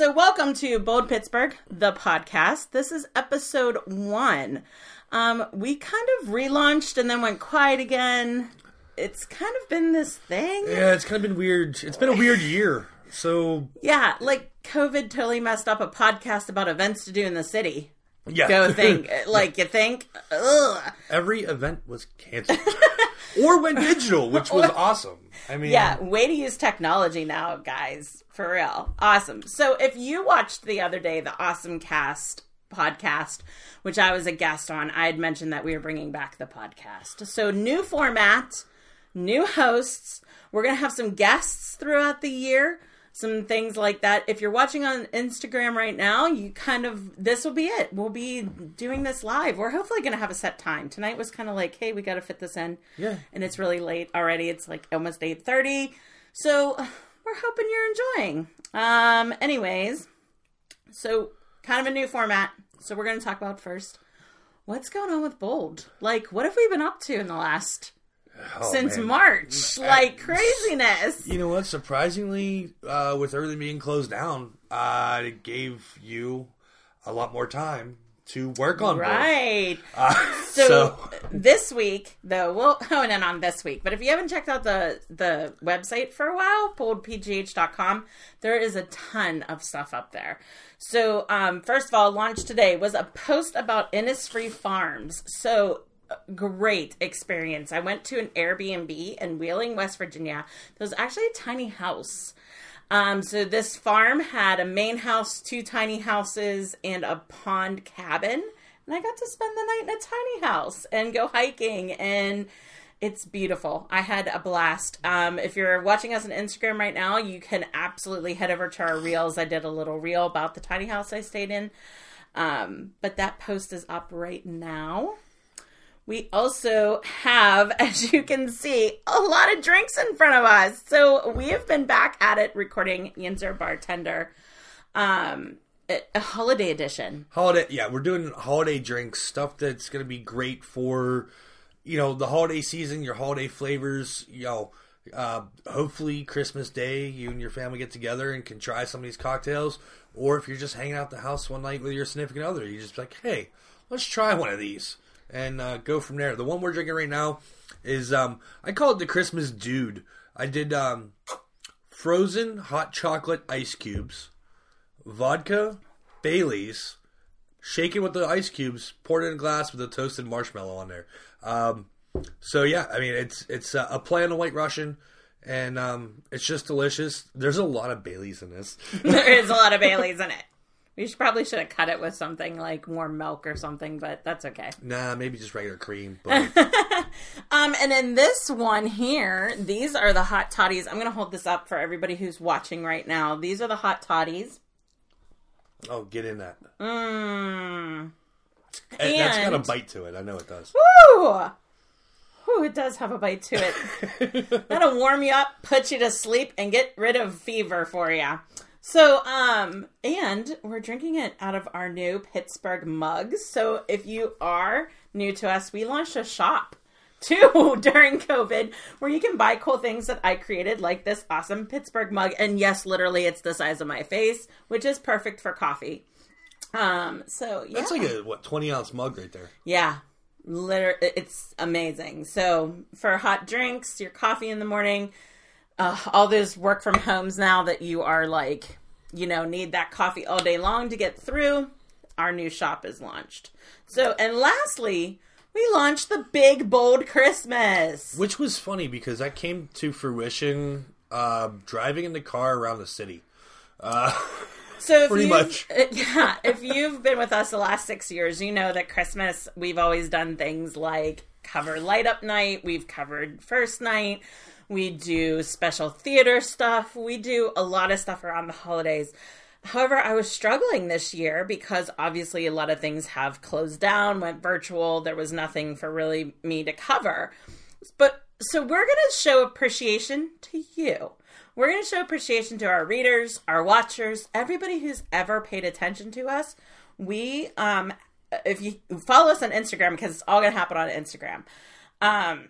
So, welcome to Bold Pittsburgh, the podcast. This is episode one. Um, we kind of relaunched and then went quiet again. It's kind of been this thing. Yeah, it's kind of been weird. It's been a weird year. So, Yeah, like COVID totally messed up a podcast about events to do in the city. Yeah. Go think. Like, you think? Ugh. Every event was canceled or went digital, which was awesome. I mean, Yeah, way to use technology now, guys. For real. Awesome. So if you watched the other day the Awesome Cast podcast, which I was a guest on, I had mentioned that we were bringing back the podcast. So new format, new hosts. We're going to have some guests throughout the year, some things like that. If you're watching on Instagram right now, you kind of this will be it. We'll be doing this live. We're hopefully going to have a set time. Tonight was kind of like, hey, we got to fit this in. Yeah. And it's really late already. It's like almost 8:30. So, we're hoping you're enjoying. Um anyways, so kind of a new format. So we're going to talk about first what's going on with Bold? Like what have we been up to in the last Oh, since man. March? Like craziness. You know what? Surprisingly, uh, with everything being closed down, uh, it gave you a lot more time to work on. Right. Uh, So, so, this week, though, we'll hone in on this week. But if you haven't checked out the the website for a while, boldpgh.com, there is a ton of stuff up there. So, um, first of all, launched today was a post about Innisfree Farms. So great experience. I went to an Airbnb in Wheeling, West Virginia. There was actually a tiny house. Um, so this farm had a main house, two tiny houses, and a pond cabin. And I got to spend the night in a tiny house and go hiking and it's beautiful. I had a blast. Um, if you're watching us on Instagram right now, you can absolutely head over to our reels. I did a little reel about the tiny house I stayed in. Um, but that post is up right now. We also have, as you can see, a lot of drinks in front of us. So we have been back at it recording Yinzer Bartender, um, a holiday edition. holiday. Yeah, we're doing holiday drinks, stuff that's going to be great for, you know, the holiday season. Your holiday flavors. You know, uh, hopefully Christmas Day, you and your family get together and can try some of these cocktails. Or if you're just hanging out the house one night with your significant other, you just like, hey, let's try one of these and uh, go from there. The one we're drinking right now is um, I call it the Christmas Dude. I did um, frozen hot chocolate ice cubes, vodka, Bailey's, shaken with the ice cubes, poured in a glass with a toasted marshmallow on there. Um, so yeah, I mean it's it's uh, a play on the White Russian, and um, it's just delicious. There's a lot of Bailey's in this. there is a lot of Bailey's in it. We should probably should have cut it with something like warm milk or something, but that's okay. nah, maybe just regular cream. But Um, and in this one here, these are the hot toddies. I'm gonna hold this up for everybody who's watching right now. These are the hot toddies. oh, get in that. Mmm. And that's got a bite to it. I know it does. Woo! Whew, it does have a bite to it. That'll warm you up, put you to sleep, and get rid of fever for you. So, um, and we're drinking it out of our new Pittsburgh mugs. So, if you are new to us, we launched a shop too during COVID where you can buy cool things that I created, like this awesome Pittsburgh mug. And yes, literally, it's the size of my face, which is perfect for coffee. Um, so yeah. That's like a what twenty ounce mug right there. Yeah. Liter- it's amazing. So for hot drinks, your coffee in the morning, uh, all those work from homes now that you are like, you know, need that coffee all day long to get through, our new shop is launched. So, and lastly, we launched the Big Bold Christmas. Which was funny because that came to fruition uh, driving in the car around the city. So if Pretty much. yeah, if you've been with us the last six years, you know that Christmas we've always done things like cover light up night, we've covered first night, we do special theater stuff, we do a lot of stuff around the holidays. However, I was struggling this year because obviously a lot of things have closed down, went virtual. There was nothing for really me to cover. But so we're going to show appreciation to you. We're going to show appreciation to our readers, our watchers, everybody who's ever paid attention to us. We, um, if you follow us on Instagram, because it's all going to happen on Instagram, um,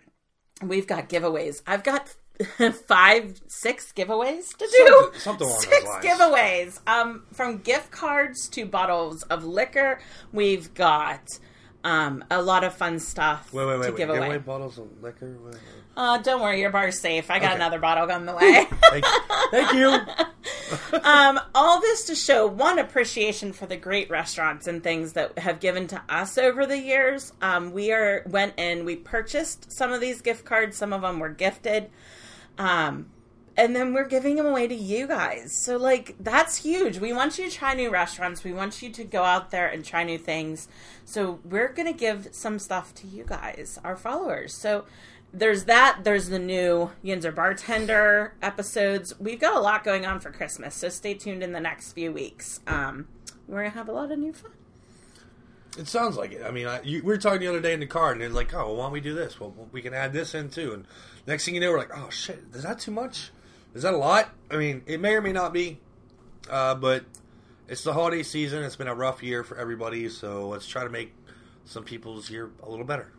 we've got giveaways. I've got five, six giveaways to do. Something- something six lines. giveaways. Um, from gift cards to bottles of liquor. We've got um a lot of fun stuff Wait, wait, wait. to wait. give away. bottles of liquor. Uh, don't worry, your bar's safe. I got Okay. another bottle on the way. Thank, thank you. um, all this to show one appreciation for the great restaurants and things that have given to us over the years. Um, we are went in, we purchased some of these gift cards. Some of them were gifted, um, and then we're giving them away to you guys. So like that's huge. We want you to try new restaurants. We want you to go out there and try new things. So we're gonna give some stuff to you guys, our followers. So there's that. There's the new Yinzer bartender episodes. We've got a lot going on for Christmas, so stay tuned in the next few weeks. Um, we're gonna have a lot of new fun. It sounds like it. I mean, I, you, we were talking the other day in the car, and they're like, "Oh, well, why don't we do this? Well, we can add this in too." And next thing you know, we're like, "Oh shit, is that too much? Is that a lot?" I mean, it may or may not be, uh, but it's the holiday season. It's been a rough year for everybody, so let's try to make some people's year a little better.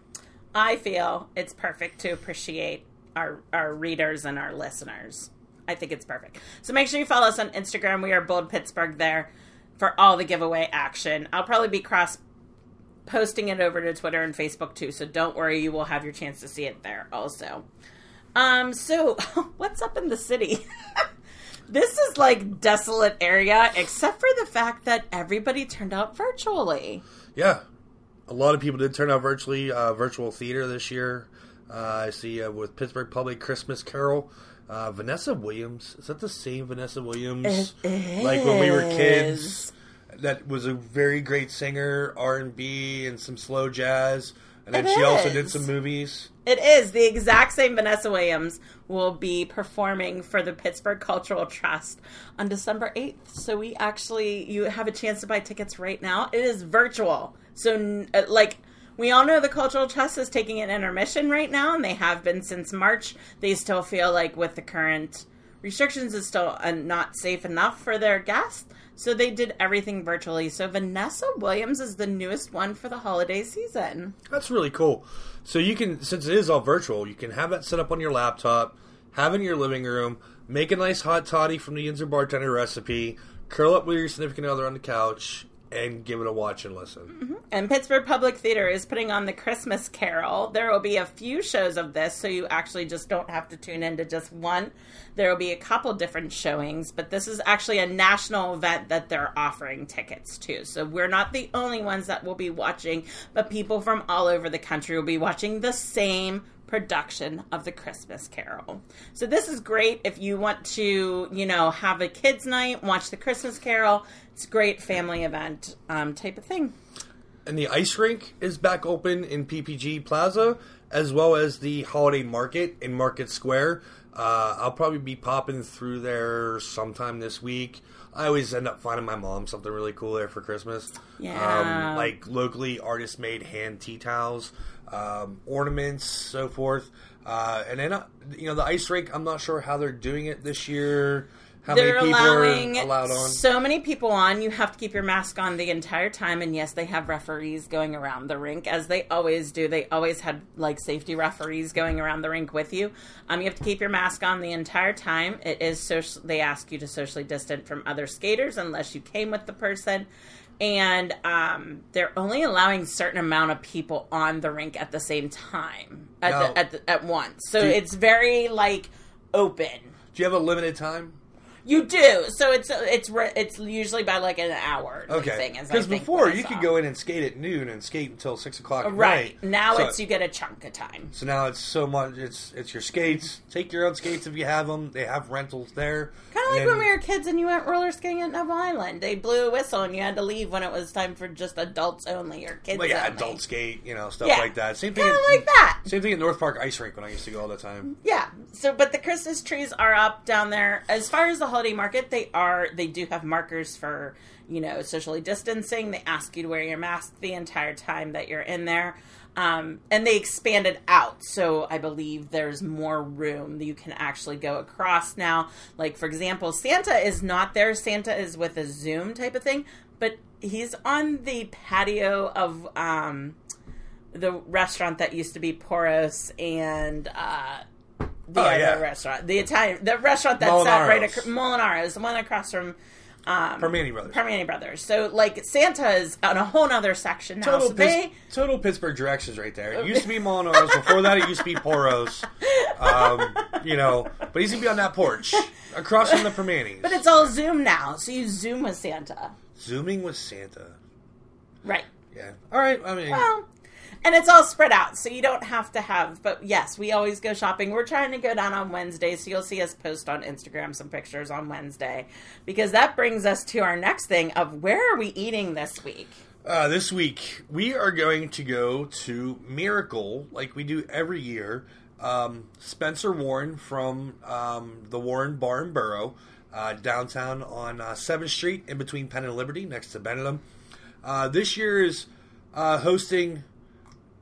I feel it's perfect to appreciate our our readers and our listeners. I think it's perfect. So make sure you follow us on Instagram. We are Bold Pittsburgh there for all the giveaway action. I'll probably be cross posting it over to Twitter and Facebook too. So don't worry, you will have your chance to see it there also. Um, so what's up in the city? this is like desolate area, except for the fact that everybody turned out virtually. Yeah, a lot of people did turn out virtually. Uh, virtual theater this year. Uh, I see uh, with Pittsburgh Public Christmas Carol. Uh, Vanessa Williams is that the same Vanessa Williams? It like when we were kids. That was a very great singer, R and B, and some slow jazz. And then It she also did some movies. It is the exact same Vanessa Williams will be performing for the Pittsburgh Cultural Trust on December 8th. So we actually you have a chance to buy tickets right now. It is virtual. So uh, like we all know the Cultural Trust is taking an intermission right now and they have been since March. They still feel like with the current restrictions is still uh, not safe enough for their guests. So they did everything virtually. So Vanessa Williams is the newest one for the holiday season. That's really cool. So you can, since it is all virtual, you can have that set up on your laptop, have in your living room, make a nice hot toddy from the Yinzer bartender recipe, curl up with your significant other on the couch, and give it a watch and listen. Mm-hmm. And Pittsburgh Public Theater is putting on the Christmas Carol. There will be a few shows of this, so you actually just don't have to tune into just one. There will be a couple different showings, but this is actually a national event that they're offering tickets to. So we're not the only ones that will be watching, but people from all over the country will be watching the same production of the Christmas Carol. So this is great if you want to, you know, have a kids' night, watch the Christmas Carol. It's a great family event um, type of thing. And the ice rink is back open in PPG Plaza, as well as the holiday market in Market Square. Uh, I'll probably be popping through there sometime this week. I always end up finding my mom something really cool there for Christmas. Yeah. Um, like locally artist made hand tea towels, um, ornaments, so forth. Uh, and then, uh, you know, the ice rink, I'm not sure how they're doing it this year. How They're many people allowing are allowed on? so many people on. You have to keep your mask on the entire time. And yes, they have referees going around the rink as they always do. They always had like safety referees going around the rink with you. Um, you have to keep your mask on the entire time. It is social. They ask you to socially distant from other skaters unless you came with the person. And um, they're only allowing certain amount of people on the rink at the same time at Now- the, at, the, at once. So Do- it's very like open. Do you have a limited time? You do. So it's it's it's usually by like an hour. Okay. thing is, I Because before you could go in and skate at noon and skate until six o'clock. At right night. now. So- it's you get a chunk of time. So now it's so much. It's it's your skates. Take your own skates if you have them. They have rentals there. Kind of like when we were kids and you went roller skating at Neville Island. They blew a whistle and you had to leave when it was time for just adults only or kids. Well, yeah, only. adult skate, you know, stuff Yeah. like that. Same thing. Kind of like that. Same thing at North Park Ice Rink when I used to go all the time. Yeah. So, but the Christmas trees are up down there. As far as the holiday market, they are. They do have markers for you know socially distancing. They ask you to wear your mask the entire time that you're in there. Um, and they expanded out, so I believe there's more room that you can actually go across now. Like for example, Santa is not there. Santa is with a Zoom type of thing, but he's on the patio of um, the restaurant that used to be Poros and uh, the Oh, other yeah. restaurant, the Italian, the restaurant that's at right Molinaro's. across Molinaro's, the one across from Primanti Brothers. Primanti Brothers. So like Santa is on a whole nother section now. Total, so Pitts- they total Pittsburgh directions right there. It used to be Molinari's. Before that, it used to be Poros. Um, you know, but he's gonna be on that porch across from the Primantis. But it's all Zoom now, so you Zoom with Santa. Zooming with Santa. Right. Yeah. All right. I mean, Well, and it's all spread out, so you don't have to have. But yes, we always go shopping. We're trying to go down on Wednesday, so you'll see us post on Instagram some pictures on Wednesday, because that brings us to our next thing of where are we eating this week? uh, this week we are going to go to Miracle, like we do every year. Um, Spencer Warren from um, the Warren Bar and Burrow, uh, downtown on uh, Seventh Street, in between Penn and Liberty, next to Benham. Uh, this year is uh, hosting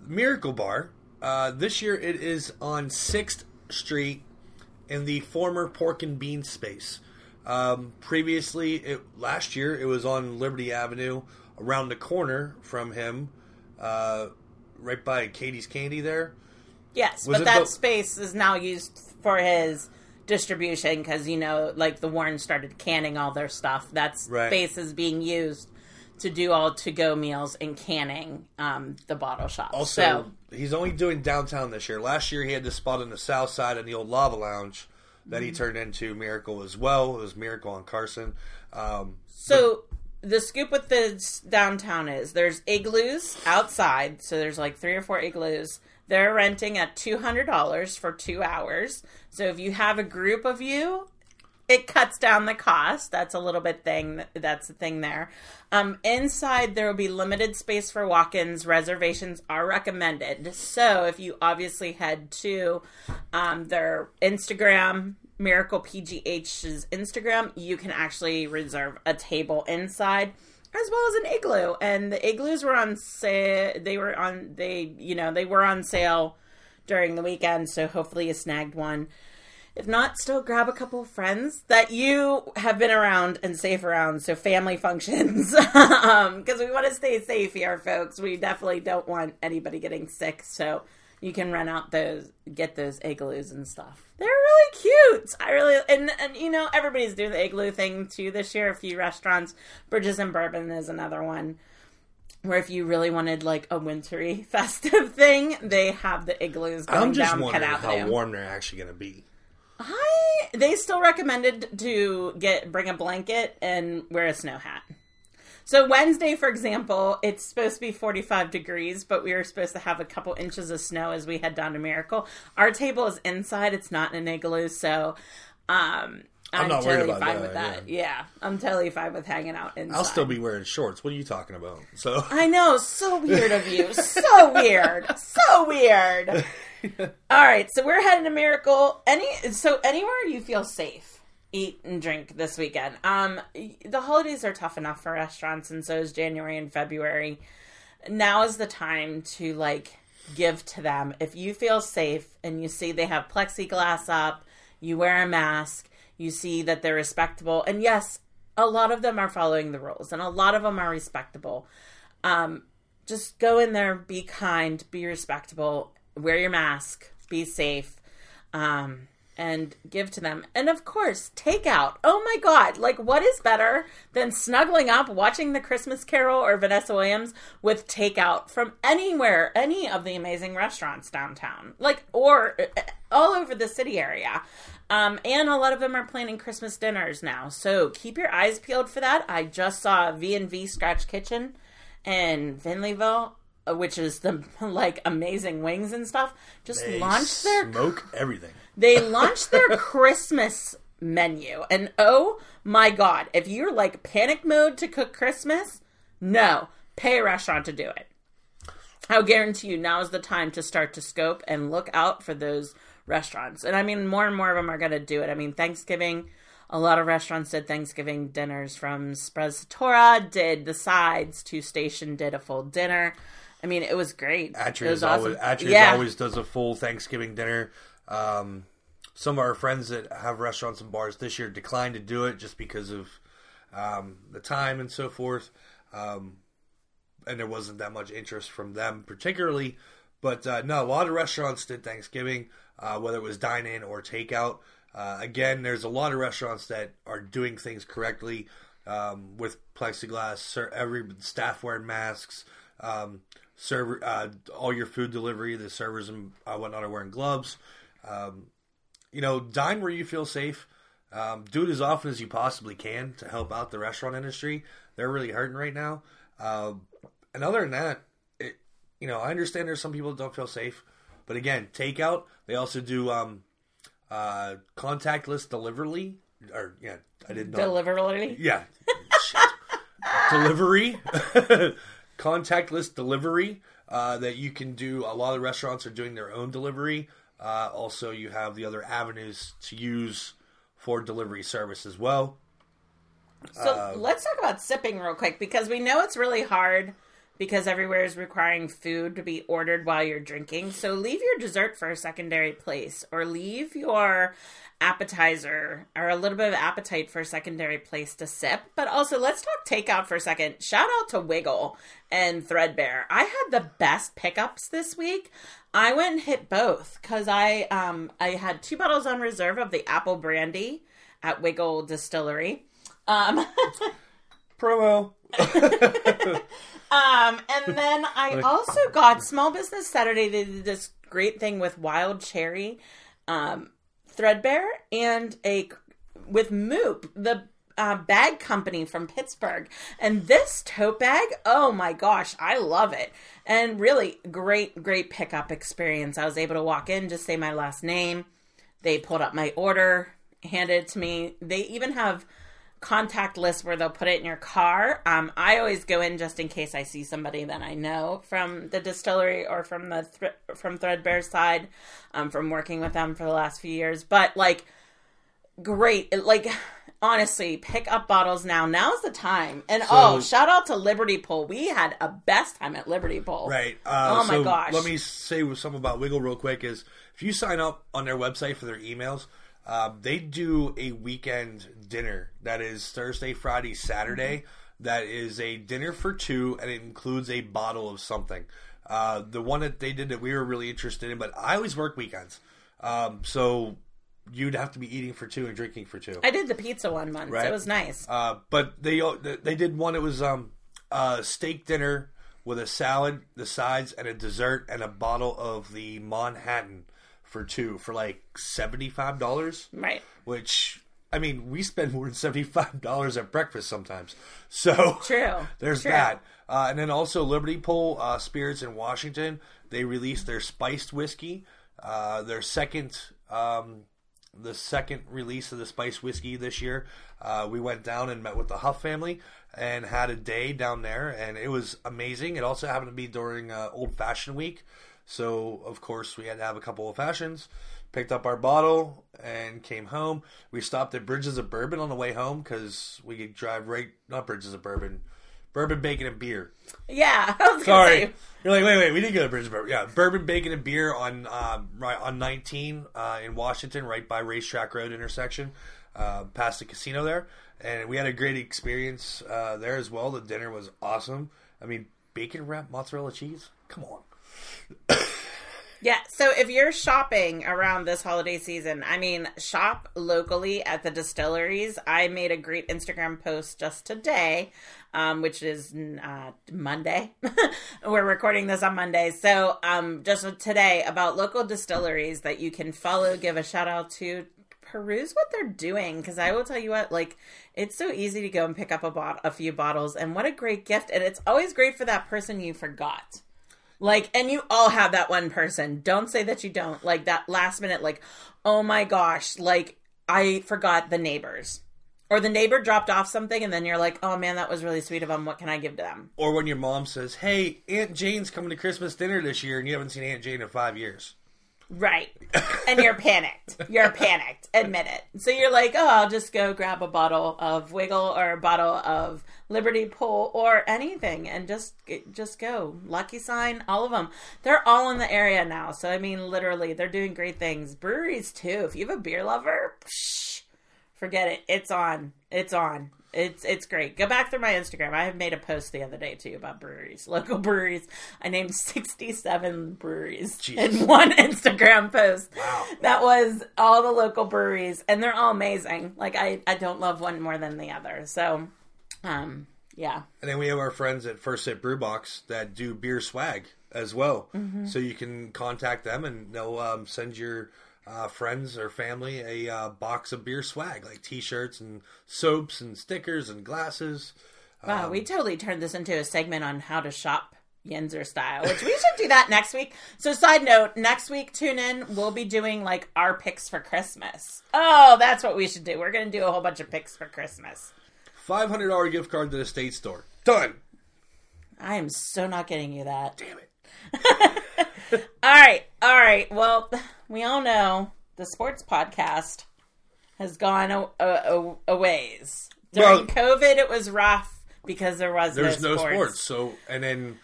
Miracle Bar. Uh, this year it is on Sixth Street in the former Pork and Bean space. Um, previously, it last year it was on Liberty Avenue, around the corner from him, uh, right by Katie's Candy. There, Yes, Was but that the- space is now used for his distribution because you know, like the Warren started canning all their stuff. That Right. space is being used to do all to-go meals and canning um, the bottle shop. also so he's only doing downtown this year. Last year he had the spot on the south side in the old Lava Lounge that Mm-hmm. he turned into Miracle as well. It was Miracle on Carson. Um, So the scoop with the downtown is there's igloos outside, so there's like three or four igloos. They're renting at two hundred dollars for two hours. So if you have a group of you, it cuts down the cost. That's a little bit thing. That's the thing there. Um, inside there will be limited space for walk-ins. Reservations are recommended. So if you obviously head to um, their Instagram, Miracle PGH's Instagram, you can actually reserve a table inside as well as an igloo. And the igloos were on sale. They were on. They you know they were on sale during the weekend. So hopefully you snagged one. If not, still grab a couple of friends that you have been around and safe around. So family functions, um, because we want to stay safe here, folks. We definitely don't want anybody getting sick. So you can rent out those, get those igloos and stuff. They're really cute. I really and and you know everybody's doing the igloo thing too this year. A few restaurants, Bridges and Bourbon is another one where if you really wanted like a wintry festive thing, they have the igloos going I'm just down Penn wondering Avenue. how warm they're actually going to be. I they still recommended to get bring a blanket and wear a snow hat. So Wednesday, for example, it's supposed to be 45 degrees, but we were supposed to have a couple inches of snow as we head down to Miracle. Our table is inside; it's not in an igloo, so um, I'm, not worried totally about fine that, with that. Yeah. I'm totally fine with hanging out inside. I'll still be wearing shorts. What are you talking about? So I know, so weird of you. So weird. So weird. All right, so we're heading to Miracle. Any so anywhere you feel safe, eat and drink this weekend. Um the holidays are tough enough for restaurants and so is January and February. Now is the time to like give to them. If you feel safe and you see they have plexiglass up, you wear a mask, you see that they're respectable. And yes, a lot of them are following the rules and a lot of them are respectable. Um just go in there, be kind, be respectable, wear your mask, be safe, um, and give to them. And of course, takeout. Oh my God. Like, what is better than snuggling up, watching The Christmas Carol or Vanessa Williams with takeout from anywhere, any of the amazing restaurants downtown? Like, or uh, all over the city area. Um, and a lot of them are planning Christmas dinners now. So keep your eyes peeled for that. I just saw V&V Scratch Kitchen in Finleyville, Uh, which is the like amazing wings and stuff, just They launched their smoke everything. they launched their Christmas menu. And oh my god, if you're like panic mode to cook Christmas, no, pay a restaurant to do it. I'll guarantee you now is the time to start to scope and look out for those restaurants. And I mean, more and more of them are going to do it. I mean, Thanksgiving, a lot of restaurants did Thanksgiving dinners from Sprezzatora, did the sides, Two Station did a full dinner. I mean, it was great. awesome. always, yeah. always does a full Thanksgiving dinner. Um, some of our friends that have restaurants and bars this year declined to do it just because of um, the time and so forth. Um, and there wasn't that much interest from them particularly. But uh, no, a lot of restaurants did Thanksgiving. uh, whether it was dine in or takeout. Uh, again, there's a lot of restaurants that are doing things correctly um, with plexiglass, every staff wearing masks, um, server, uh, all your food delivery, the servers and uh, whatnot are wearing gloves. Um, you know, dine where you feel safe. Um, do it as often as you possibly can to help out the restaurant industry. They're really hurting right now. Uh, and other than that, it, you know, I understand there's some people that don't feel safe, but again, takeout. They also do um, uh, contactless delivery, or yeah, I didn't know. Deliberately. Yeah, delivery, contactless delivery. Uh, that you can do. A lot of restaurants are doing their own delivery. Uh, also, you have the other avenues to use for delivery service as well. So Uh, let's talk about sipping real quick because we know it's really hard because everywhere is requiring food to be ordered while you're drinking. So leave your dessert for a secondary place or leave your appetizer or a little bit of appetite for a secondary place to sip. But also let's talk takeout for a second. Shout out to Wigle and Threadbare. I had the best pickups this week. I went and hit both because I um I had two bottles on reserve of the apple brandy at Wigle Distillery. Um, Promo. um, and then I also got Small Business Saturday. They did this great thing with Wild Cherry, um, Threadbare, and a with Moop, the uh, bag company from Pittsburgh. And this tote bag, oh my gosh, I love it. And really great, great pickup experience. I was able to walk in, just say my last name. They pulled up my order, handed it to me. They even have contact list where they'll put it in your car. Um, I always go in just in case I see somebody that I know from the distillery or from the thr from Threadbare side, um, from working with them for the last few years. But like, great, like. Honestly, pick up bottles now. Now's the time. And oh, shout out to Liberty Pole. We had a best time at Liberty Pole. Right. Uh, Oh my so gosh. Let me say something about Wigle real quick. Is if you sign up on their website for their emails, uh, they do a weekend dinner that is Thursday, Friday, Saturday. That is a dinner for two, and it includes a bottle of something. Uh, the one that they did that we were really interested in, but I always work weekends, um, so you'd have to be eating for two and drinking for two. I did the pizza one once. Right. It was nice. Uh, but they they did one. It was um, a steak dinner with a salad, the sides, and a dessert, and a bottle of the Manhattan for two for like seventy five dollars. right. Which I mean, we spend more than seventy five dollars at breakfast sometimes. So True. there's True. that. Uh, and then also Liberty Pole uh, Spirits in Washington. They released their spiced whiskey. Uh, their second, um, the second release of the spiced whiskey this year. Uh, we went down and met with the Huff family and had a day down there, and it was amazing. It also happened to be during uh, Old Fashioned Week, so of course we had to have a couple of fashions. Picked up our bottle and came home. We stopped at Bridges of Bourbon on the way home because we could drive right, not Bridges of Bourbon, Bourbon, Bacon, and Beer. Yeah. I was Sorry, you're like, wait, wait, we didn't go to Bridges of Bourbon. Yeah, Bourbon, Bacon, and Beer on um, right on 19 uh, in Washington, right by Racetrack Road intersection, uh, past the casino there, and we had a great experience uh, there as well. The dinner was awesome. I mean, bacon wrap mozzarella cheese. Come on. Yeah, so if you're shopping around this holiday season, I mean, shop locally at the distilleries. I made a great Instagram post just today, um, which is uh, Monday. We're recording this on Monday. So um, just today about local distilleries that you can follow, give a shout out to. Peruse what they're doing because I will tell you what, like, it's so easy to go and pick up a, bot- a few bottles, and what a great gift! And it's always great for that person you forgot. Like, and you all have that one person. Don't say that you don't. Like that last minute, like, oh my gosh, like I forgot the neighbors. Or the neighbor dropped off something and then you're like, oh man, that was really sweet of them. What can I give to them? Or when your mom says, "Hey, Aunt Jane's coming to Christmas dinner this year," and you haven't seen Aunt Jane in five years. Right. And you're panicked. You're panicked. Admit it. So you're like, oh, I'll just go grab a bottle of Wigle or a bottle of Liberty Pole or anything and just just go. Lucky Sign, all of them. They're all in the area now. So I mean, literally, they're doing great things. Breweries too. If you have a beer lover, psh, forget it. It's on. It's on. It's it's great. Go back through my Instagram. I have made a post the other day too about breweries, local breweries. I named sixty seven breweries Jesus. in one Instagram post. Wow. That was all the local breweries, and they're all amazing. Like I I don't love one more than the other. So, um, yeah. And then we have our friends at First Sip Brew Box that do beer swag as well. So you can contact them and they'll um, send your uh, friends or family a uh, box of beer swag, like T-shirts and soaps and stickers and glasses. Wow, Um, we totally turned this into a segment on how to shop Yinzer style, which we should do that next week. So, side note, next week, tune in. We'll be doing like our picks for Christmas. Oh, that's what we should do. We're going to do a whole bunch of picks for Christmas. Five hundred dollar gift card to the state store. Done. I am so not getting you that. Damn it. All right, all right. Well, we all know the sports podcast has gone a, a, a, a ways. During Well- COVID, it was rough because there was There's no no sports. sports. So and then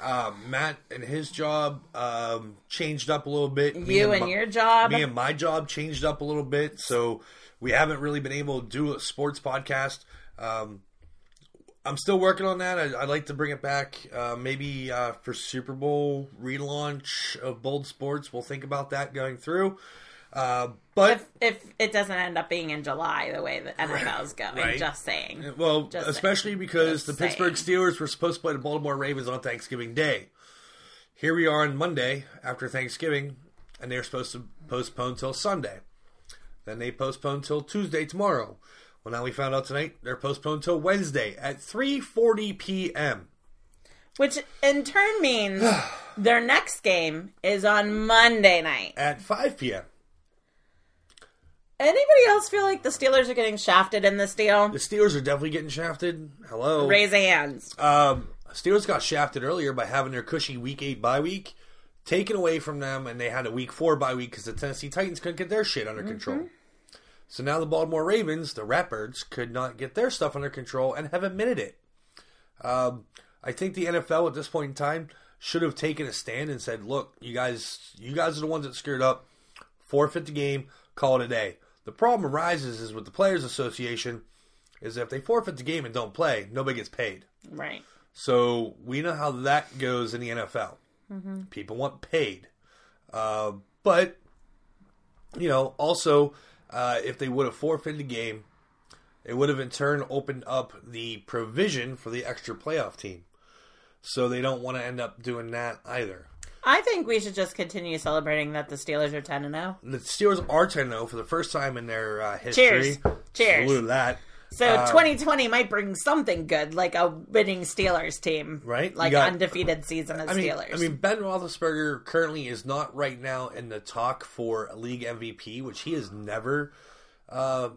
uh, Matt and his job um, changed up a little bit. Me You and my- your job. me and my job changed up a little bit, so we haven't really been able to do a sports podcast. Um, I'm still working on that. I, I'd like to bring it back, uh, maybe uh, for Super Bowl relaunch of Bold Sports. We'll think about that going through. Uh, but if if it doesn't end up being in July the way the NFL is going. Right. Just saying. well, Just especially because Just the Pittsburgh. Steelers were supposed to play the Baltimore Ravens on Thanksgiving Day. Here we are on Monday after Thanksgiving, and they're supposed to postpone till Sunday. Then they postpone till Tuesday tomorrow. Well, now we found out tonight they're postponed till Wednesday at 3:40 p.m. Which in turn means their next game is on Monday night. At 5 p.m. Anybody else feel like the Steelers are getting shafted in this deal? The Steelers are definitely getting shafted. Hello. Raise hands. Um, Steelers got shafted earlier by having their cushy Week Eight bye week taken away from them, and they had a Week Four bye week because the Tennessee Titans couldn't get their shit under control. So now the Baltimore Ravens, the Ratbirds, could not get their stuff under control and have admitted it. Um, I think the NFL at this point in time should have taken a stand and said, "Look, you guys, you guys are the ones that screwed up. Forfeit the game, call it a day." The problem arises is with the Players Association is if they forfeit the game and don't play, nobody gets paid. Right. So we know how that goes in the NFL. People want paid, uh, but you know, also uh, if they would have forfeited the game, it would have in turn opened up the provision for the extra playoff team. So they don't want to end up doing that either. I think we should just continue celebrating that the Steelers are 10 and oh. 0. The Steelers are 10 0 for the first time in their uh, history. Cheers. Cheers. Salute that. So Uh, 2020 might bring something good, like a winning Steelers team, Right. Like got- undefeated season of I mean, Steelers. I mean, Ben Roethlisberger currently is not right now in the talk for a league MVP, which he has never uh,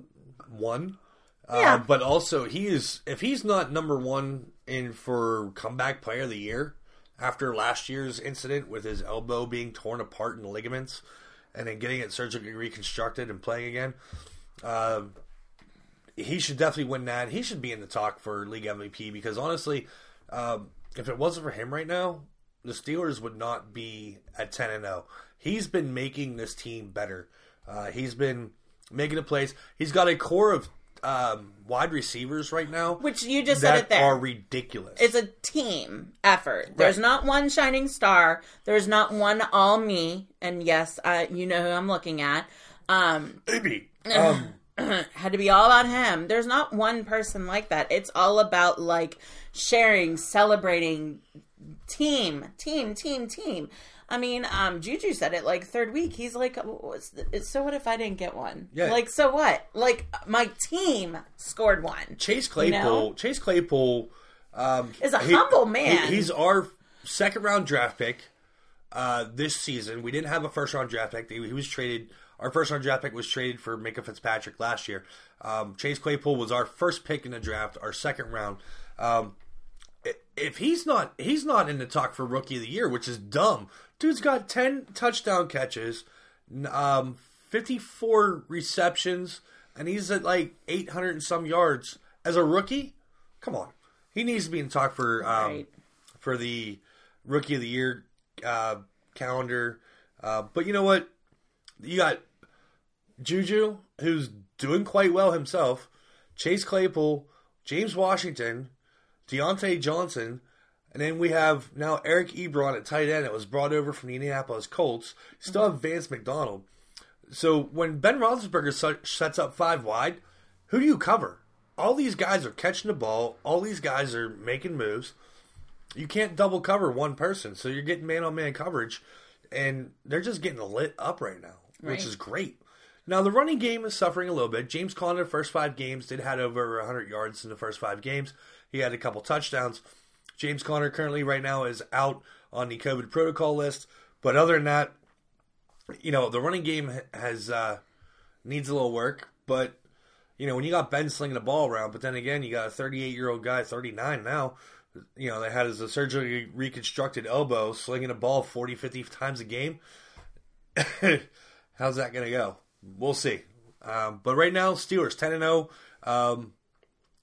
won. Uh, Yeah. But also, he is if he's not number one in for comeback player of the year after last year's incident with his elbow being torn apart in ligaments and then getting it surgically reconstructed and playing again. Uh, he should definitely win that. He should be in the talk for league MVP because honestly, um, if it wasn't for him right now, the Steelers would not be at ten and zero. He's been making this team better. Uh, he's been making a place. He's got a core of um, wide receivers right now, Which you just said it there. are ridiculous. it's a team effort. There's not one shining star. There's not one all me. And yes, uh, you know who I'm looking at. Um, Maybe. Um, had to be all about him. There's not one person like that. It's all about like sharing, celebrating, team, team, team, team. I mean, um, Juju said it like third week. He's like, "So what if I didn't get one? Yeah. Like, so what? Like my team scored one. Chase Claypool. know? Chase Claypool um, Is a humble man. he- he's our second round draft pick uh, this season. We didn't have a first round draft pick. He, he was traded. Our first round draft pick was traded for Minkah Fitzpatrick last year. Um, Chase Claypool was our first pick in the draft, our second round. Um, if he's not, he's not in the talk for rookie of the year, which is dumb. Dude's got ten touchdown catches, um, fifty-four receptions, and he's at like eight hundred and some yards as a rookie. Come on, he needs to be in talk for um, Right. for the rookie of the year uh, calendar. Uh, but you know what? You got Juju, who's doing quite well himself. Chase Claypool, James Washington, Diontae Johnson, and then we have now Eric Ebron at tight end that was brought over from the Indianapolis Colts. Still have Vance McDonald. So when Ben Roethlisberger sets up five wide, who do you cover? All these guys are catching the ball. All these guys are making moves. You can't double cover one person, so you're getting man on man coverage, and they're just getting lit up right now, which is great. Now the running game is suffering a little bit. James Conner, the first five games, did had over 100 yards in the first five games. He had a couple touchdowns. James Conner currently right now is out on the COVID protocol list, but other than that, you know the running game has uh, needs a little work. But you know when you got Ben slinging the ball around, but then again you got a 38 year old guy, 39 now. You know that had his surgically reconstructed elbow, slinging a ball 40, 50 times a game. How's that going to go? We'll see. Um, but right now, Steelers 10 and 0. Um,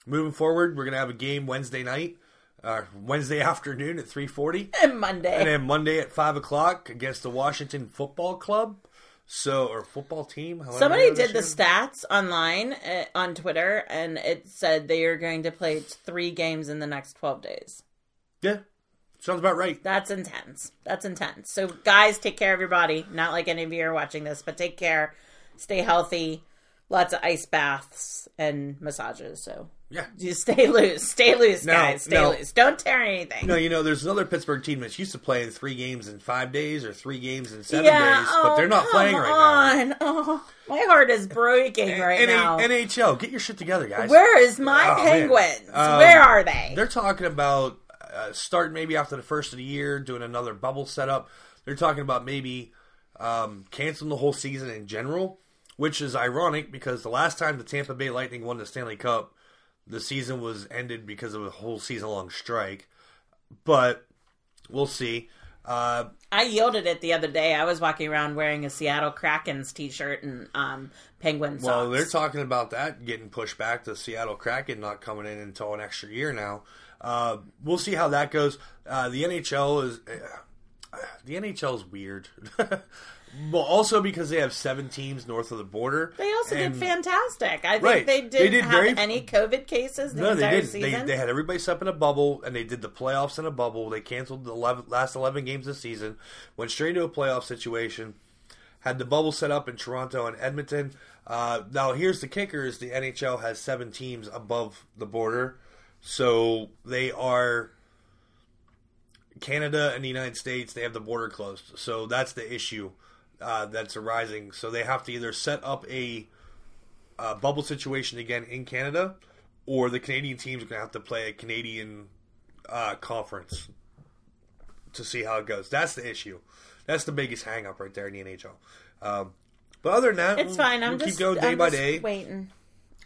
moving forward, we're going to have a game Wednesday night, uh, Wednesday afternoon at 3:40, And Monday. and then Monday at five o'clock against the Washington Football Club. So or football team. Somebody did the stats online uh, on Twitter, and it said they are going to play three games in the next 12 days. Yeah, sounds about right. That's intense. That's intense. So, guys, take care of your body. Not like any of you are watching this, but take care. Stay healthy. Lots of ice baths and massages. So, Yeah. just stay loose. Stay loose, No, guys. Stay no. loose. Don't tear anything. No, you know, there's another Pittsburgh team that's used to play in three games in five days or three games in seven yeah, days, oh, but they're not come playing right now. on. Oh, my heart is breaking right N- now. NHL, get your shit together, guys. Where is my Oh, penguins? Um, Where are they? They're talking about uh, starting maybe after the first of the year, doing another bubble setup. They're talking about maybe um, canceling the whole season in general, which is ironic because the last time the Tampa Bay Lightning won the Stanley Cup, the season was ended because of a whole season long strike. But we'll see. Uh, I yielded it the other day. I was walking around wearing a Seattle Krakens t-shirt and um, penguin socks. Well, they're talking about that getting pushed back. The Seattle Kraken not coming in until an extra year now. Uh, we'll see how that goes. Uh, the NHL is uh, the NHL is weird. well, also because they have seven teams north of the border. They also and- did fantastic. I think Right. they They didn't did have very- any COVID cases the No, they entire didn't. They, season. they had everybody set up in a bubble, and they did the playoffs in a bubble. They canceled the 11, last eleven games of the season, went straight to a playoff situation. Had the bubble set up in Toronto and Edmonton. Uh, now, here's the kicker: is the NHL has seven teams above the border, so they are Canada and the United States. They have the border closed, so that's the issue uh, that's arising. So they have to either set up a uh, bubble situation again in Canada, or the Canadian teams are going to have to play a Canadian uh, conference to see how it goes. That's the issue. That's the biggest hang up right there in the NHL. Um, but other than that, it's we'll- fine. I'm we'll just keep going day I'm by just day. waiting.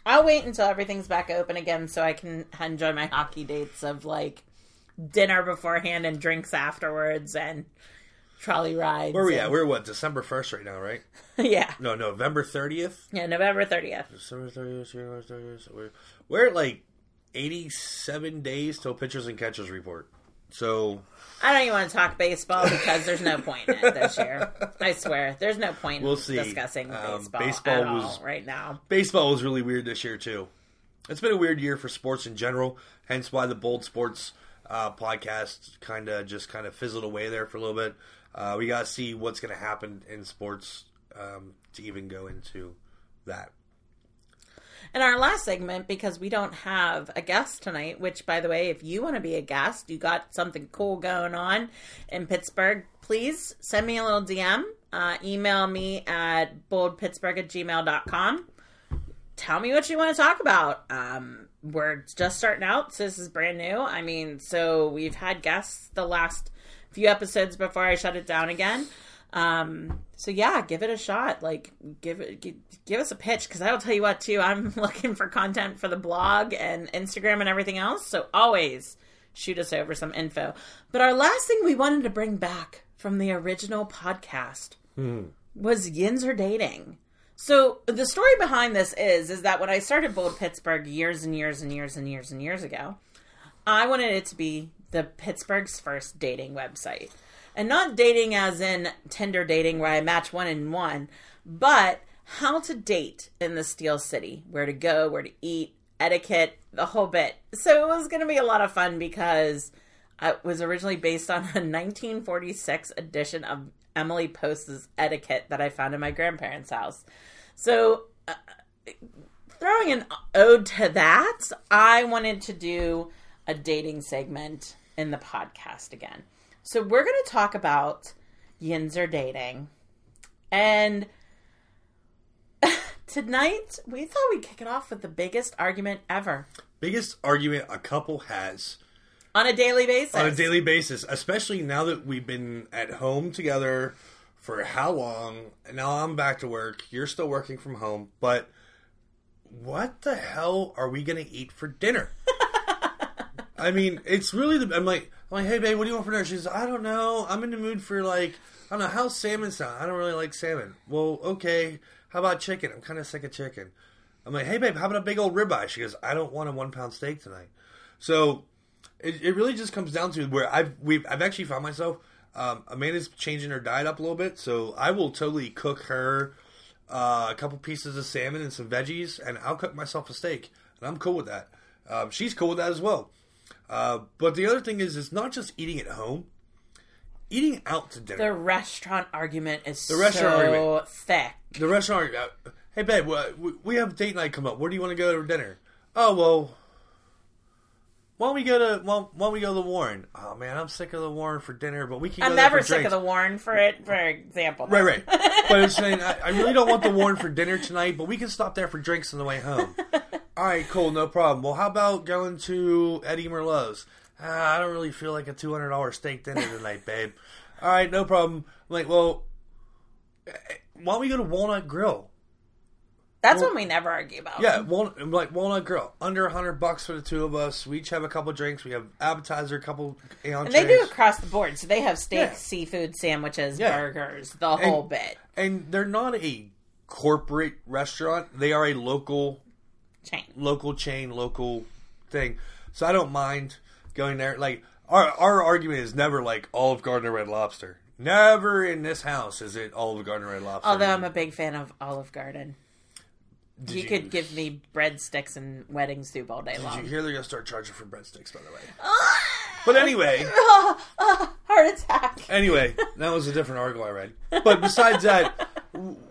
I'll wait until everything's back open again so I can enjoy my hockey dates of like dinner beforehand and drinks afterwards and trolley rides. Where are we at? We're what December first right now, right? yeah, No, November thirtieth. yeah, November thirtieth. December thirtieth. We're we're at like eighty-seven days till pitchers and catchers report. So I don't even want to talk baseball because there's no point in it this year. I swear, there's no point We'll in see. discussing Um, baseball, baseball at was- all right now. baseball was really weird this year too. It's been a weird year for sports in general, hence why the Bold Sports uh, podcast kind of just kind of fizzled away there for a little bit. Uh, we got to see what's going to happen in sports um, to even go into that. In our last segment, because we don't have a guest tonight, which, by the way, if you want to be a guest, you got something cool going on in Pittsburgh, please send me a little DM. Uh, email me at boldpittsburgh at gmail.com. Tell me what you want to talk about. Um, we're just starting out, so this is brand new. I mean, so we've had guests the last few episodes before I shut it down again. Um, so yeah, give it a shot. Like, give it, give, give us a pitch because I will tell you what too. I'm looking for content for the blog and Instagram and everything else. So always shoot us over some info. But our last thing we wanted to bring back from the original podcast was Yinzer dating. So the story behind this is is that when I started Bold Pittsburgh years and years and years and years and years ago, I wanted it to be the Pittsburgh's first dating website. And not dating as in Tinder dating where I match one in one, but how to date in the Steel City, where to go, where to eat, etiquette, the whole bit. So it was going to be a lot of fun because it was originally based on a 1946 edition of Emily Post's Etiquette that I found in my grandparents' house. So, uh, throwing an ode to that, I wanted to do a dating segment in the podcast again. So, we're going to talk about Yinzer dating. And tonight, we thought we'd kick it off with the biggest argument ever Biggest argument a couple has on a daily basis. on a daily basis, especially now that we've been at home together for how long? Now I'm back to work. You're still working from home, but what the hell are we going to eat for dinner? I mean, it's really the. I'm like, I'm like, hey babe, what do you want for dinner? She's, I don't know. I'm in the mood for like, I don't know. How's salmon sound? I don't really like salmon. Well, okay. How about chicken? I'm kind of sick of chicken. I'm like, hey babe, how about a big old ribeye? She goes, I don't want a one pound steak tonight. So it, it really just comes down to where I've we've I've actually found myself. Um, Amanda's changing her diet up a little bit, so I will totally cook her uh, a couple pieces of salmon and some veggies, and I'll cook myself a steak, and I'm cool with that. Um, she's cool with that as well. Uh, but the other thing is, it's not just eating at home. Eating out to dinner. the restaurant argument is The restaurant so argument. thick. The restaurant. Uh, hey, babe, we- have date night come up. Where do you want to go to dinner? Oh well. Why don't we go to why, why don't we go to the Warren? Oh man, I'm sick of the Warren for dinner, but we can. I'm never sick drinks. of the Warren for it, for example. Right, right. But it's saying I, I really don't want the Warren for dinner tonight, but we can stop there for drinks on the way home. All right, cool, no problem. Well, how about going to Eddie Merlot's? Ah, I don't really feel like a two hundred dollar steak dinner tonight, babe. All right, no problem. I'm like, well, eh, why don't we go to Walnut Grill? That's one we never argue about. Yeah, walnut, like Walnut Grill, under a hundred bucks for the two of us. We each have a couple drinks. We have appetizer, a couple And they do across the board. So they have steak, Yeah. seafood, sandwiches, Yeah. burgers, the whole bit. and they're not a corporate restaurant. They are a local Chain. local chain, local thing. So I don't mind going there. Like our our argument is never like Olive Garden or Red Lobster. Never in this house is it Olive Garden or Red Lobster. Although I'm a big fan of Olive Garden. Did you, could give me breadsticks and wedding soup all day Did you hear they're gonna start charging for breadsticks? By the way. Ah! But anyway, ah, ah, Heart attack. anyway, that was a different article I read. But besides that,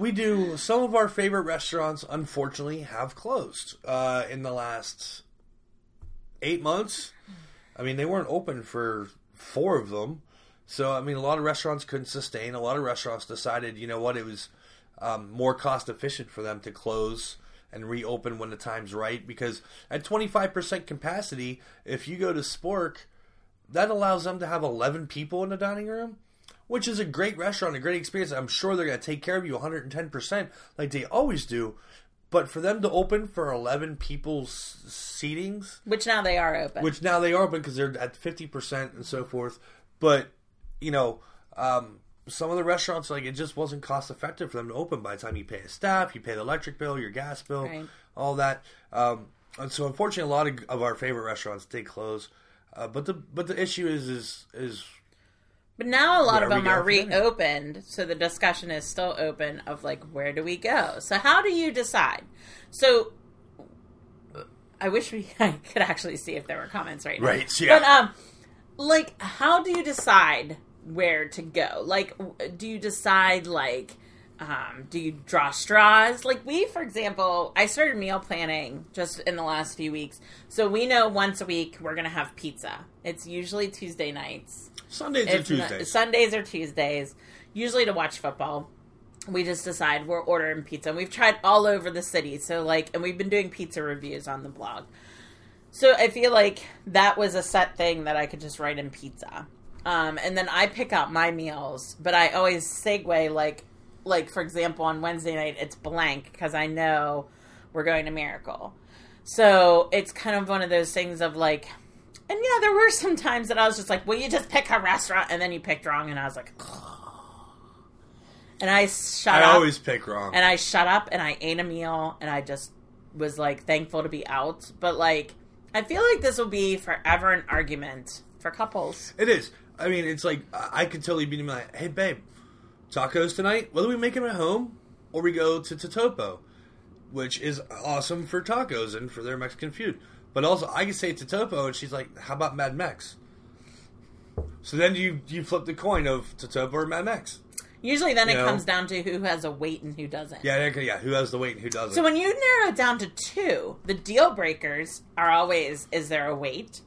we do some of our favorite restaurants. Unfortunately, have closed uh, in the last eight months. I mean, they weren't open for four of them. So, I mean, a lot of restaurants couldn't sustain. A lot of restaurants decided, you know what, it was um, more cost efficient for them to close and reopen when the time's right. Because at 25% capacity, if you go to Spork, that allows them to have 11 people in the dining room, which is a great restaurant, a great experience. I'm sure they're going to take care of you 110% like they always do. But for them to open for 11 people's seatings, Which now they are open. which now they are open because they're at 50% and so forth. But, you know, um, some of the restaurants, like, it just wasn't cost effective for them to open by the time you pay a staff, you pay the electric bill, your gas bill, Right. all that. Um, and so, unfortunately, a lot of, of our favorite restaurants did close. Uh, but the but the issue is is is But now a lot Where of them are reopened, so the discussion is still open of like where do we go? So how do you decide? So I wish we I could actually see if there were comments right now. Right, yeah. But um like how do you decide where to go? Like do you decide like um, do you draw straws? Like we, for example, I started meal planning just in the last few weeks. So we know once a week we're gonna have pizza. It's usually Tuesday nights. Sundays or It's not- Tuesdays. Sundays or Tuesdays, usually to watch football. We just decide we're ordering pizza. And we've tried all over the city. So, like, and we've been doing pizza reviews on the blog. So, I feel like that was a set thing that I could just write in pizza. Um, and then I pick out my meals, but I always segue, like, like for example, on Wednesday night, it's blank because I know we're going to Miracle. So, it's kind of one of those things of like, and yeah, there were some times that I was just like, "Will you just pick a restaurant?" And then you picked wrong, and I was like, and I shut I up, always pick wrong. and I shut up, and I ate a meal, and I just was like thankful to be out. But like, I feel like this will be forever an argument for couples. It is. I mean, it's like I I could totally be like, "Hey, babe, tacos tonight. Whether we make them at home or we go to Totopo." which is awesome for tacos and for their Mexican food. But also, I can say it to Topo, and she's like, "How about Mad Max?" So then you you flip the coin of Topo or Mad Max. Usually, then You it know? comes down to who has a wait and who doesn't. Yeah, yeah, yeah. Who has the wait and who doesn't? So when you narrow it down to two, the deal breakers are always: is there a wait,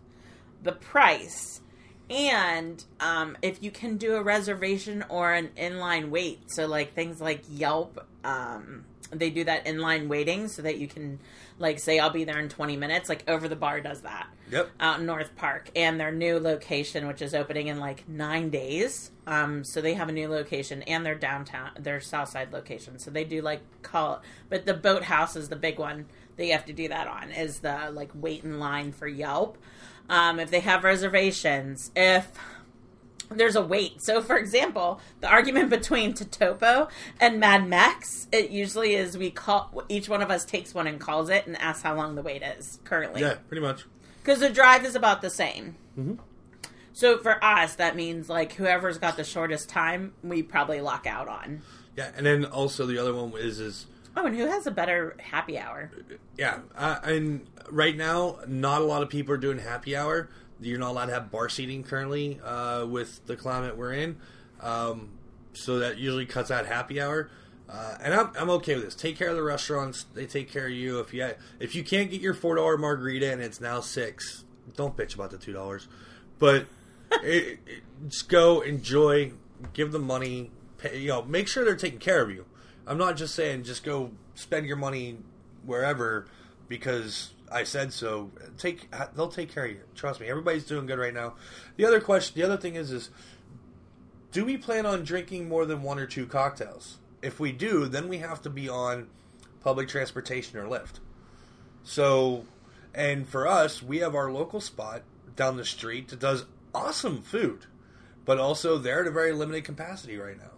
the price, and um, if you can do a reservation or an inline wait. So like things like Yelp, um, they do that inline waiting so that you can like say I'll be there in twenty minutes. Like Over the Bar does that yep. out in North Park, and their new location, which is opening in like nine days. Um, so they have a new location, and their downtown, their South Side location. So they do like call, but the Boathouse is the big one that you have to do that on. Is the like wait in line for Yelp. Um, if they have reservations, if there's a wait. So, for example, the argument between Totopo and Mad Max, it usually is we call each one of us takes one and calls it and asks how long the wait is currently Yeah, pretty much. because the drive is about the same. Mhm. So for us, that means like whoever's got the shortest time, we probably lock out on. Yeah, and then also the other one is is Oh, and who has a better happy hour? yeah, uh, and right now not a lot of people are doing happy hour. You're not allowed to have bar seating currently uh, with the climate we're in, um, so that usually cuts out happy hour. Uh, and I'm, I'm okay with this. Take care of the restaurants; they take care of you. If you if you can't get your four dollar margarita and it's now six, don't bitch about the two dollars. But it, it, just go enjoy, give them money. Pay, you know, make sure they're taking care of you. I'm not just saying just go spend your money wherever because I said so. Take they'll take care of you. Trust me. Everybody's doing good right now. The other question, the other thing is, is do we plan on drinking more than one or two cocktails? If we do, then we have to be on public transportation or Lyft. So, and for us, we have our local spot down the street that does awesome food, but also they're at a very limited capacity right now.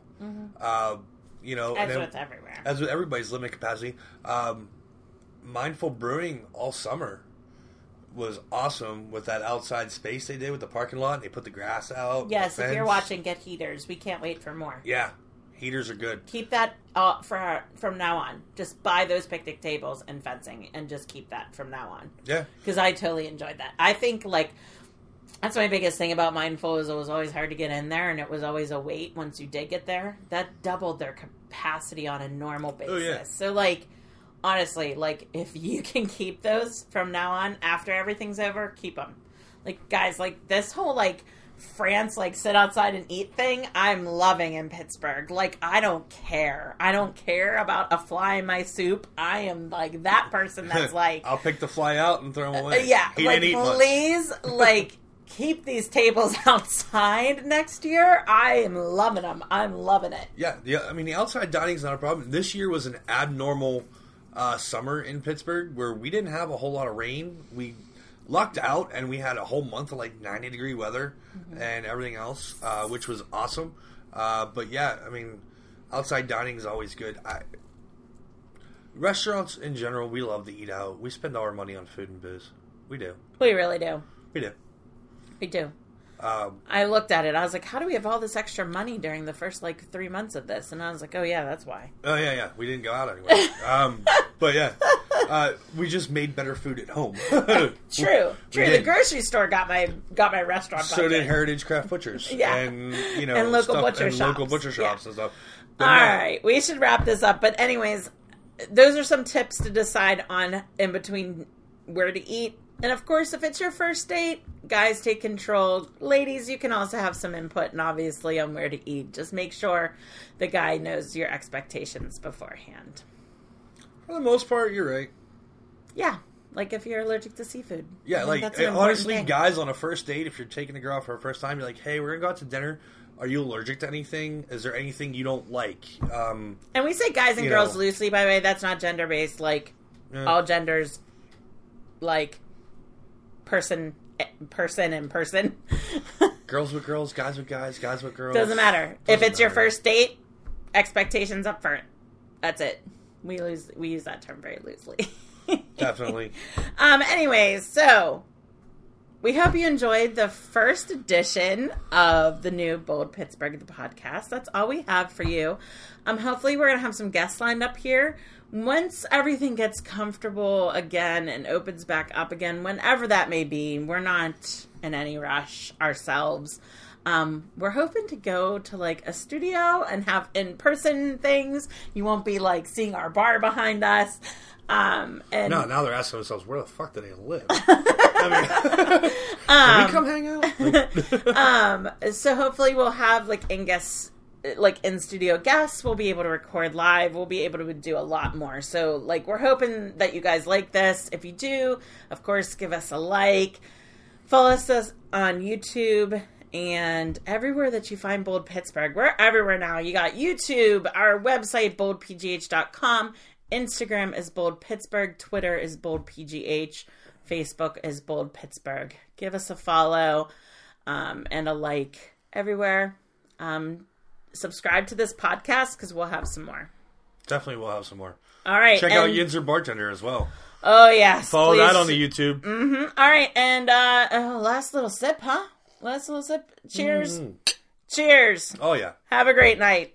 Uh, you know, As with everywhere. as with everybody's limited capacity. Um, Mindful Brewing all summer was awesome with that outside space they did with the parking lot. They put the grass out. yes, if you're watching, get heaters. We can't wait for more. yeah, heaters are good. Keep that uh, for from now on. Just buy those picnic tables and fencing, and just keep that from now on. Yeah, because I totally enjoyed that. I think like that's my biggest thing about Mindful is it was always hard to get in there, and it was always a wait once you did get there. That doubled their capacity on a normal basis. Oh, yeah. So like honestly, like if you can keep those from now on after everything's over, keep them. Like guys, like this whole like France like sit outside and eat thing, I'm loving in Pittsburgh. Like I don't care. I don't care about a fly in my soup. I am like that person that's like I'll pick the fly out and throw them uh, away. yeah, he like didn't eat much. please, like keep these tables outside next year. I am loving them. I'm loving it. Yeah, the, I mean the outside dining is not a problem. This year was an abnormal uh, summer in Pittsburgh where we didn't have a whole lot of rain. We lucked out and we had a whole month of like 90 degree weather and everything else, uh, which was awesome. Uh, but yeah, I mean, outside dining is always good. I, restaurants in general, we love to eat out. We spend all our money on food and booze. We do. We really do. We do. We do. Um, I looked at it. I was like, how do we have all this extra money during the first like three months of this? And I was like, oh yeah, that's why. Oh yeah, yeah. We didn't go out anyway. um, but yeah, uh, we just made better food at home. True, true. The grocery store got my got my restaurant. So budget. did Heritage Craft Butchers. Yeah. and you know, And local stuff- butcher and local shops. butcher shops Yeah. and stuff. All But no, right, we should wrap this up. But anyways, those are some tips to decide on in between where to eat. And of course, if it's your first date, guys take control. Ladies, you can also have some input and obviously on where to eat. Just make sure the guy knows your expectations beforehand. for the most part, you're right. Yeah, like if you're allergic to seafood. Yeah, like uh, honestly, thing. guys on a first date, if you're taking a girl out for a first time, you're like, "Hey, we're gonna go out to dinner. Are you allergic to anything? Is there anything you don't like?" Um, And we say guys and girls know. loosely, by the way. That's not gender based. Like eh, all genders, like person, person and person. girls with girls, guys with guys, guys with girls. Doesn't matter. if Doesn't it's your first date, expectations up front. That's it. We lose. We use that term very loosely. Definitely. Um. Anyways, so we hope you enjoyed the first edition of the new Bold Pittsburgh the podcast. That's all we have for you. Um, hopefully, we're gonna have some guests lined up here once everything gets comfortable again and opens back up again, whenever that may be. We're not in any rush ourselves. Um, we're hoping to go to like a studio and have in person things. You won't be like seeing our bar behind us. Um, and No, now they're asking themselves, where the fuck do they live? I mean, can we come hang out? Like, um, so hopefully we'll have like in guests like in studio guests we'll be able to record live we'll be able to do a lot more. So like we're hoping that you guys like this. If you do of course give us a like. Follow us on youtube and everywhere that you find bold pittsburgh. We're everywhere now. You got youtube our website boldpgh.com instagram is bold pittsburgh. Twitter is bold pgh facebook is bold pittsburgh. Give us a follow um, and a like everywhere. Um, subscribe to this podcast because we'll have some more. definitely we'll have some more. All right. Check out and- Yinzer Bartender as well. Oh yes. Follow please. that on the YouTube. Mhm. All right, and uh, oh, last little sip, huh? Last little sip. Cheers. Mm. Cheers. Oh, yeah. Have a great night.